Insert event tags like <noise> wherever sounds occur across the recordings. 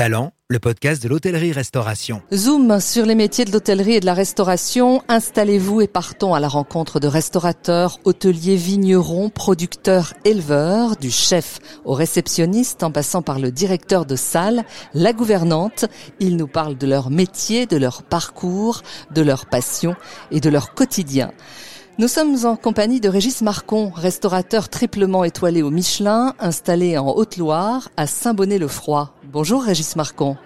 Talent, le podcast de l'hôtellerie-restauration. Zoom sur les métiers de l'hôtellerie et de la restauration. Installez-vous et partons à la rencontre de restaurateurs, hôteliers, vignerons, producteurs, éleveurs, du chef au réceptionniste en passant par le directeur de salle, la gouvernante. Ils nous parlent de leur métier, de leur parcours, de leur passion et de leur quotidien. Nous sommes en compagnie de Régis Marcon, restaurateur triplement étoilé au Michelin, installé en Haute-Loire, à Saint-Bonnet-le-Froid. Bonjour Régis Marcon.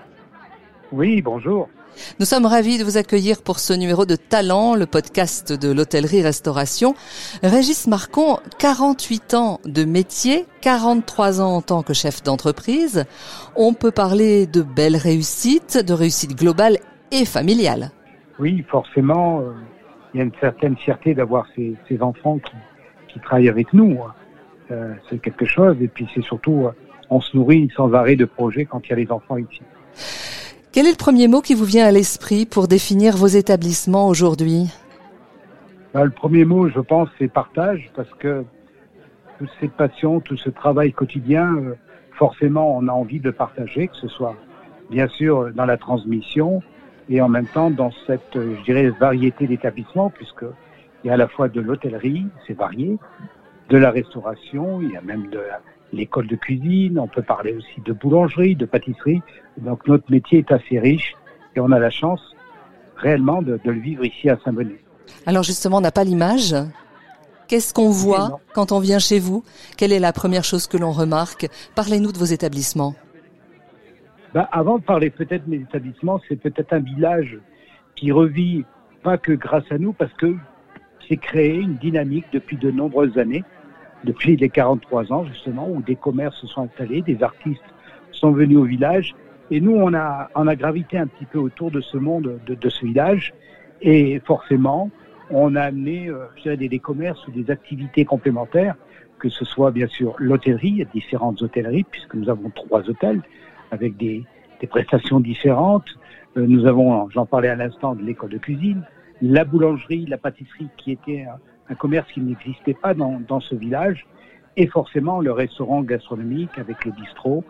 Oui, bonjour. Nous sommes ravis de vous accueillir pour ce numéro de Talent, le podcast de l'hôtellerie-restauration. Régis Marcon, 48 ans de métier, 43 ans en tant que chef d'entreprise. On peut parler de belles réussites, de réussites globales et familiales. Oui, forcément. Euh, il y a une certaine fierté d'avoir ces, ces, enfants qui, qui, travaillent avec nous. Euh, c'est quelque chose. Et puis c'est surtout, euh, on se nourrit sans arrêt de projets quand il y a les enfants ici. Quel est le premier mot qui vous vient à l'esprit pour définir vos établissements aujourd'hui? Ben, Le premier mot, je pense, c'est partage, parce que toute cette passion, tout ce travail quotidien, euh, forcément, on a envie de partager, que ce soit bien sûr dans la transmission, et en même temps dans cette, euh, je dirais, variété d'établissements, puisque il y a à la fois de l'hôtellerie, c'est varié, de la restauration, il y a même de l'école de cuisine, on peut parler aussi de boulangerie, de pâtisserie. Donc notre métier est assez riche et on a la chance réellement de, de le vivre ici à Saint-Bonnet. Alors justement, on n'a pas l'image. Qu'est-ce qu'on voit quand on vient chez vous? Quelle est la première chose que l'on remarque? Parlez-nous de vos établissements. Ben, avant de parler peut-être de mes établissements, c'est peut-être un village qui revit, pas que grâce à nous, parce que c'est créé une dynamique depuis de nombreuses années, depuis les 43 ans justement, où des commerces se sont installés, des artistes sont venus au village, et nous on a, on a gravité un petit peu autour de ce monde, de, ce village, et forcément on a amené euh, des, commerces ou des activités complémentaires, que ce soit bien sûr l'hôtellerie, différentes hôtelleries, puisque nous avons trois hôtels, avec des, des prestations différentes. Euh, nous avons, j'en parlais à l'instant, de l'école de cuisine, la boulangerie, la pâtisserie, qui était un, commerce qui n'existait pas dans, dans, ce village, et forcément le restaurant gastronomique avec le bistrot,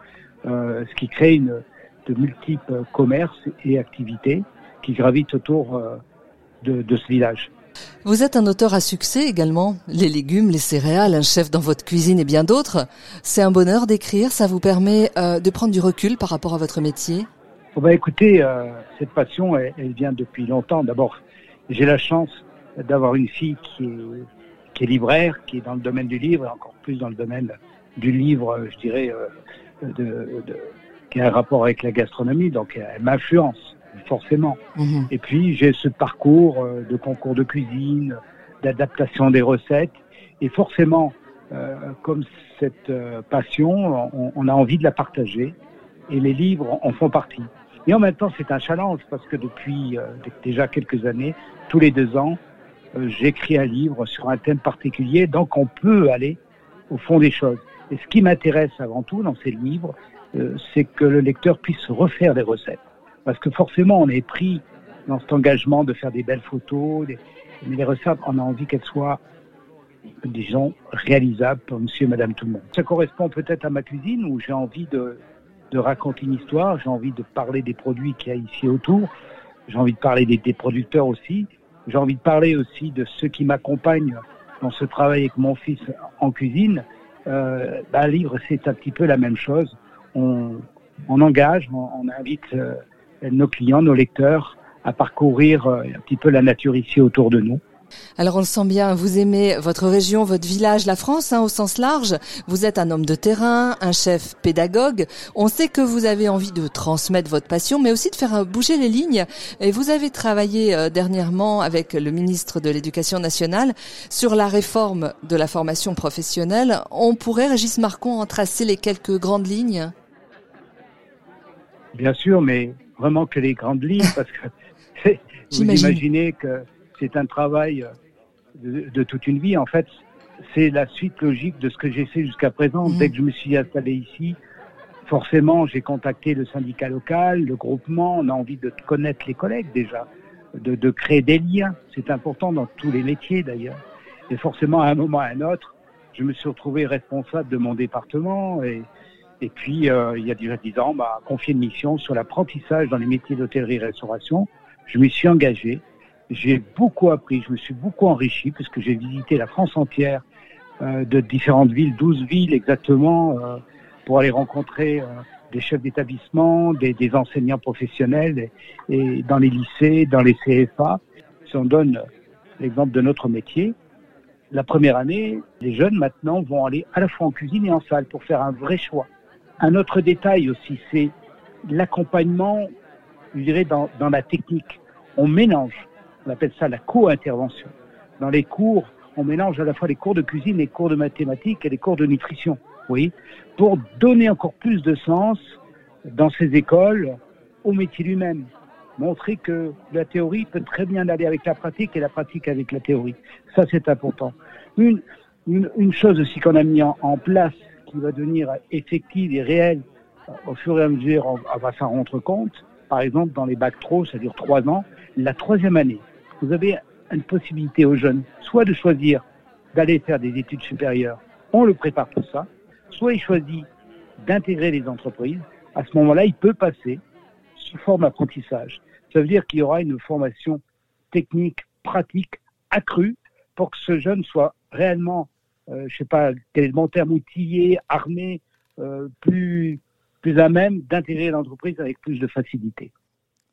euh, ce qui crée une, de multiples commerces et activités qui gravitent autour euh, de, de ce village. Vous êtes un auteur à succès également. Les légumes, les céréales, un chef dans votre cuisine et bien d'autres. C'est un bonheur d'écrire. Ça vous permet euh, de prendre du recul par rapport à votre métier? Oh bah Écoutez, euh, cette passion, elle, elle, vient depuis longtemps. D'abord, j'ai la chance d'avoir une fille qui est, qui est, libraire, qui est dans le domaine du livre, et encore plus dans le domaine du livre, je dirais, euh, de, de, qui a un rapport avec la gastronomie. Donc, elle m'influence forcément. Mmh. Et puis j'ai ce parcours euh, de concours de cuisine, d'adaptation des recettes, et forcément, euh, comme cette euh, passion, on, on, a envie de la partager, et les livres en font partie. Et en même temps, c'est un challenge parce que depuis euh, déjà quelques années, tous les deux ans, euh, j'écris un livre sur un thème particulier, donc on peut aller au fond des choses. Et ce qui m'intéresse avant tout dans ces livres, euh, c'est que le lecteur puisse refaire des recettes parce que forcément on est pris dans cet engagement de faire des belles photos, mais les recettes, on a envie qu'elles soient, disons, réalisables pour monsieur et madame tout le monde. Ça correspond peut-être à ma cuisine où j'ai envie de, raconter une histoire, j'ai envie de parler des produits qu'il y a ici autour, j'ai envie de parler des producteurs aussi, j'ai envie de parler aussi de ceux qui m'accompagnent dans ce travail avec mon fils en cuisine. Euh, bah, livre, c'est un petit peu la même chose. On, on engage, on, on invite euh, nos clients, nos lecteurs, à parcourir euh, un petit peu la nature ici autour de nous. Alors on le sent bien, vous aimez votre région, votre village, la France hein, au sens large. Vous êtes un homme de terrain, un chef pédagogue. On sait que vous avez envie de transmettre votre passion, mais aussi de faire bouger les lignes. Et vous avez travaillé euh, dernièrement avec le ministre de l'Éducation nationale sur la réforme de la formation professionnelle. On pourrait, Régis Marcon, en tracer les quelques grandes lignes? Bien sûr, mais vraiment que les grandes lignes, parce que <laughs> vous imaginez que c'est un travail de, de, toute une vie. En fait, c'est la suite logique de ce que j'ai fait jusqu'à présent. Mmh. Dès que je me suis installé ici, forcément, j'ai contacté le syndicat local, le groupement. On a envie de connaître les collègues déjà, de, de créer des liens. C'est important dans tous les métiers d'ailleurs. Et forcément, à un moment à un autre, je me suis retrouvé responsable de mon département et, Et puis, euh, il y a déjà dix ans, on m'a confié une mission sur l'apprentissage dans les métiers d'hôtellerie-restauration. Je m'y suis engagé. J'ai beaucoup appris, je me suis beaucoup enrichi puisque j'ai visité la France entière euh, de différentes villes, 12 villes exactement, euh, pour aller rencontrer euh, des chefs d'établissement, des, des, enseignants professionnels et, et, dans les lycées, dans les CFA. Si on donne l'exemple de notre métier, la première année, les jeunes maintenant vont aller à la fois en cuisine et en salle pour faire un vrai choix. Un autre détail aussi, c'est l'accompagnement, je dirais, dans, dans la technique. On mélange, on appelle ça la co-intervention. Dans les cours, on mélange à la fois les cours de cuisine, les cours de mathématiques et les cours de nutrition, oui, pour donner encore plus de sens dans ces écoles au métier lui-même. Montrer que la théorie peut très bien aller avec la pratique et la pratique avec la théorie. Ça, c'est important. Une, chose aussi qu'on a mis en, en, place qui va devenir effective et réelle euh, au fur et à mesure, on va s'en rendre compte. Par exemple, dans les bacs trop, ça dure trois ans. La troisième année, vous avez une possibilité aux jeunes, soit de choisir d'aller faire des études supérieures, on le prépare pour ça, soit il choisit d'intégrer les entreprises. À ce moment-là, il peut passer sous forme d'apprentissage. Ça veut dire qu'il y aura une formation technique, pratique, accrue pour que ce jeune soit réellement, euh, je sais pas quel est bon terme, outillé, armé, euh, plus, plus à même d'intégrer l'entreprise avec plus de facilité.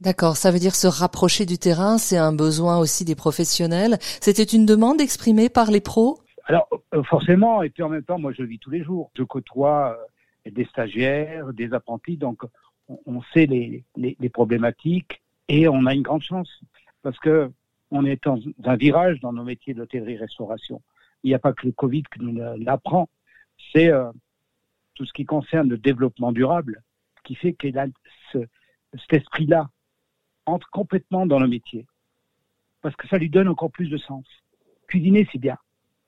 D'accord, ça veut dire se rapprocher du terrain, c'est un besoin aussi des professionnels. C'était une demande exprimée par les pros? Alors euh, forcément, et puis en même temps, moi je vis tous les jours. Je côtoie euh, des stagiaires, des apprentis, donc on, sait les, problématiques et on a une grande chance parce que on est dans un virage dans nos métiers d'hôtellerie-restauration. Il n'y a pas que le Covid qui nous l'apprend, c'est euh, tout ce qui concerne le développement durable qui fait que cet esprit-là entre complètement dans le métier. Parce que ça lui donne encore plus de sens. Cuisiner, c'est bien.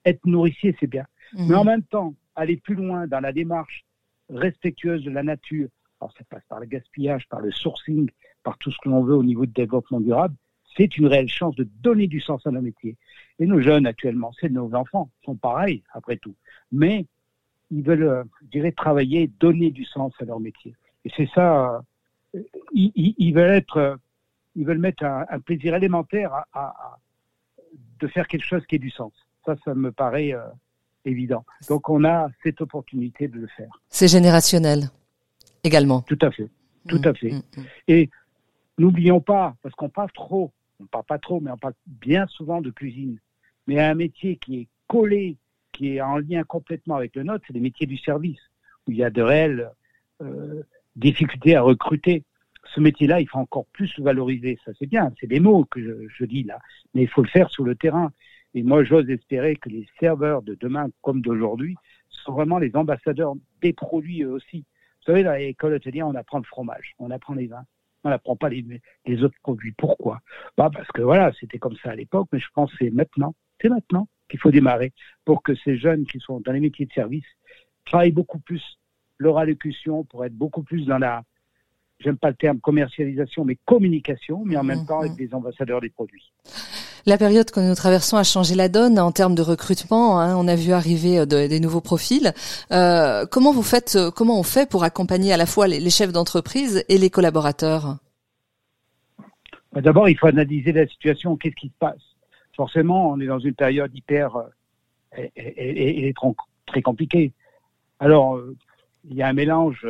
Être nourricier, c'est bien. Mmh. Mais en même temps, aller plus loin dans la démarche respectueuse de la nature, alors ça passe par le gaspillage, par le sourcing, par tout ce que l'on veut au niveau de développement durable, c'est une réelle chance de donner du sens à nos métiers. Et nos jeunes actuellement, c'est nos enfants, sont pareils après tout. Mais ils veulent, je dirais, travailler, donner du sens à leur métier. Et c'est ça, euh, ils, ils, veulent être ils veulent mettre un, un plaisir élémentaire à, à, à, de faire quelque chose qui ait du sens. Ça, ça me paraît euh, évident. Donc, on a cette opportunité de le faire. C'est générationnel également. Tout à fait. Tout mmh, à fait. Mmh, mmh. Et n'oublions pas, parce qu'on parle trop, on parle pas trop, mais on parle bien souvent de cuisine. Mais un métier qui est collé, qui est en lien complètement avec le nôtre, c'est les métiers du service, où il y a de réelles euh, difficultés à recruter ce métier-là, il faut encore plus valoriser. Ça, c'est bien, c'est des mots que je, dis là, mais il faut le faire sur le terrain. Et moi, j'ose espérer que les serveurs de demain comme d'aujourd'hui sont vraiment les ambassadeurs des produits eux aussi. Vous savez, dans l'école hôtelière, on apprend le fromage, on apprend les vins, on n'apprend pas les, les, autres produits. Pourquoi? Bah Parce que voilà, c'était comme ça à l'époque, mais je pense que c'est maintenant, c'est maintenant qu'il faut démarrer pour que ces jeunes qui sont dans les métiers de service travaillent beaucoup plus leur allocution pour être beaucoup plus dans la j'aime pas le terme commercialisation, mais communication, mais en même temps avec des ambassadeurs des produits. La période que nous traversons a changé la donne en termes de recrutement. Hein, on a vu arriver euh, de, des nouveaux profils. Euh, comment vous faites euh, Comment on fait pour accompagner à la fois les, les chefs d'entreprise et les collaborateurs? Bah, D'abord, il faut analyser la situation. Qu'est-ce qui se passe? Forcément, on est dans une période hyper et, et, et très, très compliquée. Alors, il y a un mélange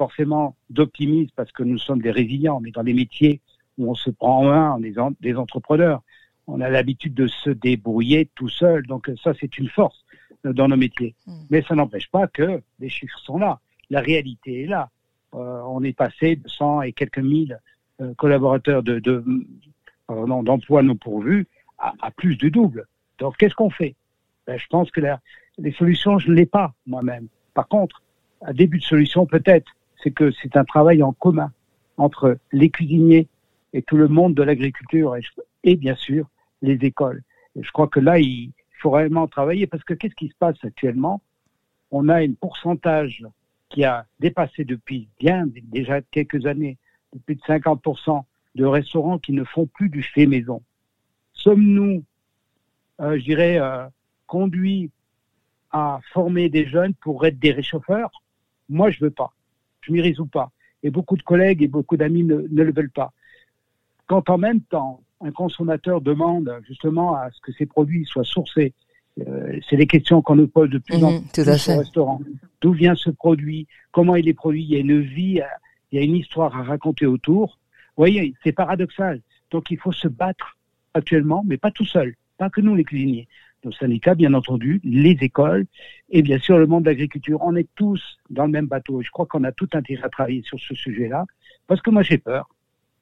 forcément d'optimisme parce que nous sommes des résilients, mais dans des métiers où on se prend en main, on est des entrepreneurs. On a l'habitude de se débrouiller tout seul, donc ça c'est une force dans nos métiers. Mmh. Mais ça n'empêche pas que les chiffres sont là, la réalité est là. Euh, on est passé de 100 et quelques mille euh, collaborateurs de, de euh, d'emplois non pourvus à, à, plus du double. Donc qu'est-ce qu'on fait? Ben, Je pense que la, les solutions, je ne l'ai pas moi-même. Par contre, un début de solution peut-être, c'est que c'est un travail en commun entre les cuisiniers et tout le monde de l'agriculture et, bien sûr les écoles. Je crois que là, il faut réellement travailler parce que qu'est-ce qui se passe actuellement? On a un pourcentage qui a dépassé depuis bien déjà quelques années, plus de 50% de restaurants qui ne font plus du fait maison. Sommes-nous, euh, je dirais, euh, conduits à former des jeunes pour être des réchauffeurs? Moi, je veux pas. Je m'y résous pas. Et beaucoup de collègues et beaucoup d'amis ne, ne le veulent pas. Quand en même temps, un consommateur demande justement à ce que ses produits soient sourcés, euh, c'est les questions qu'on nous pose de plus en Mhm, plus au restaurant. D'où vient ce produit? Comment il est produit? Il y a une vie, il y a une histoire à raconter autour. Vous voyez, c'est paradoxal. Donc il faut se battre actuellement, mais pas tout seul, pas que nous les cuisiniers. Nos syndicats, bien entendu, les écoles et bien sûr le monde de l'agriculture. On est tous dans le même bateau. Et je crois qu'on a tout intérêt à travailler sur ce sujet-là, parce que moi j'ai peur.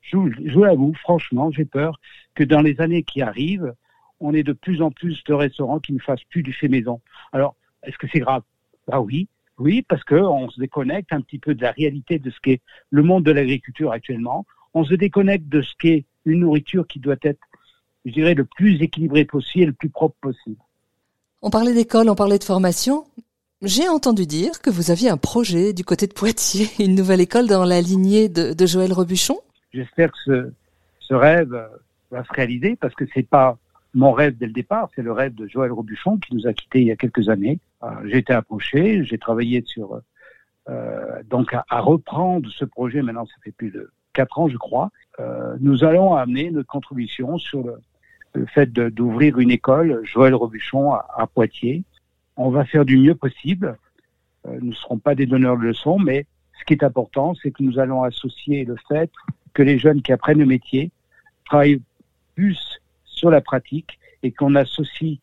Je je l'avoue, franchement, j'ai peur que dans les années qui arrivent, on ait de plus en plus de restaurants qui ne fassent plus du fait maison. Alors, est-ce que c'est grave? Bah oui, oui, parce que on se déconnecte un petit peu de la réalité de ce qu'est le monde de l'agriculture actuellement. On se déconnecte de ce qu'est une nourriture qui doit être, je dirais, le plus équilibré possible, le plus propre possible. On parlait d'école, on parlait de formation. J'ai entendu dire que vous aviez un projet du côté de Poitiers, <laughs> une nouvelle école dans la lignée de, de Joël Robuchon. J'espère que ce, ce rêve euh, va se réaliser parce que c'est pas mon rêve dès le départ, c'est le rêve de Joël Robuchon qui nous a quittés il y a quelques années. Euh, j'ai été approché, j'ai travaillé sur euh, donc à, à, reprendre ce projet. Maintenant, ça fait plus de quatre ans, je crois. Euh, nous allons amener notre contribution sur le, le fait d'ouvrir une école Joël Robuchon à, Poitiers. On va faire du mieux possible. Euh, nous ne serons pas des donneurs de leçons, mais ce qui est important, c'est que nous allons associer le fait que les jeunes qui apprennent le métier travaillent plus sur la pratique et qu'on associe,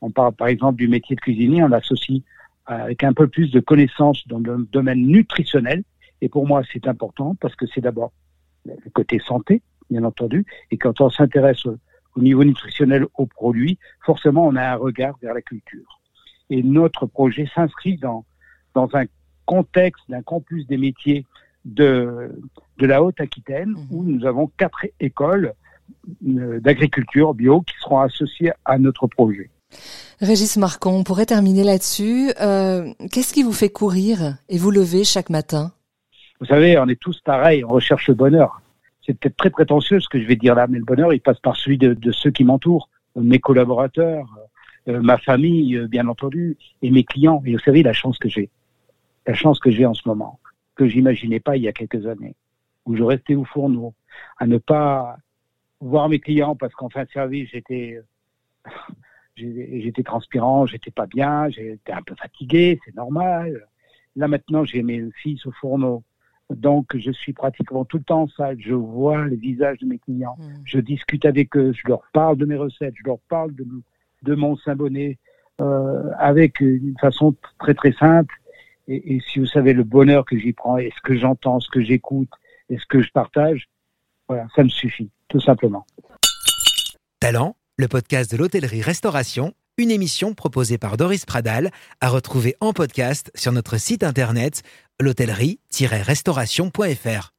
on parle par exemple du métier de cuisinier, on l'associe avec un peu plus de connaissances dans le domaine nutritionnel. Et pour moi, c'est important parce que c'est d'abord le côté santé, bien entendu. Et quand on s'intéresse au, au, niveau nutritionnel aux produits, forcément, on a un regard vers la culture. Et notre projet s'inscrit dans, dans un contexte d'un campus des métiers de, de la Haute-Aquitaine mmh. où nous avons quatre écoles euh, d'agriculture bio qui seront associées à notre projet. Régis Marcon, on pourrait terminer là-dessus. Euh, Qu'est-ce qui vous fait courir et vous lever chaque matin? Vous savez, on est tous pareils, on recherche le bonheur. C'est peut-être très prétentieux ce que je vais dire là, mais le bonheur, il passe par celui de, ceux qui m'entourent, mes collaborateurs, euh, ma famille, euh, bien entendu, et mes clients. Et vous savez, la chance que j'ai, la chance que j'ai en ce moment, que j'imaginais pas il y a quelques années, où je restais au fourneau, à ne pas voir mes clients parce qu'en fin de service, j'étais <laughs> j'étais transpirant, j'étais pas bien, j'étais un peu fatigué, c'est normal. Là maintenant, j'ai mes fils au fourneau. Donc, je suis pratiquement tout le temps en salle. Je vois les visages de mes clients. Mmh. Je discute avec eux. Je leur parle de mes recettes. Je leur parle de, de mon Saint-Bonnet euh, avec une façon très, très simple. Et, et, si vous savez le bonheur que j'y prends et ce que j'entends, ce que j'écoute et ce que je partage, voilà, ça me suffit, tout simplement. Talent, le podcast de l'hôtellerie-restauration, une émission proposée par Doris Pradal, à retrouver en podcast sur notre site internet l'hôtellerie-restauration.fr.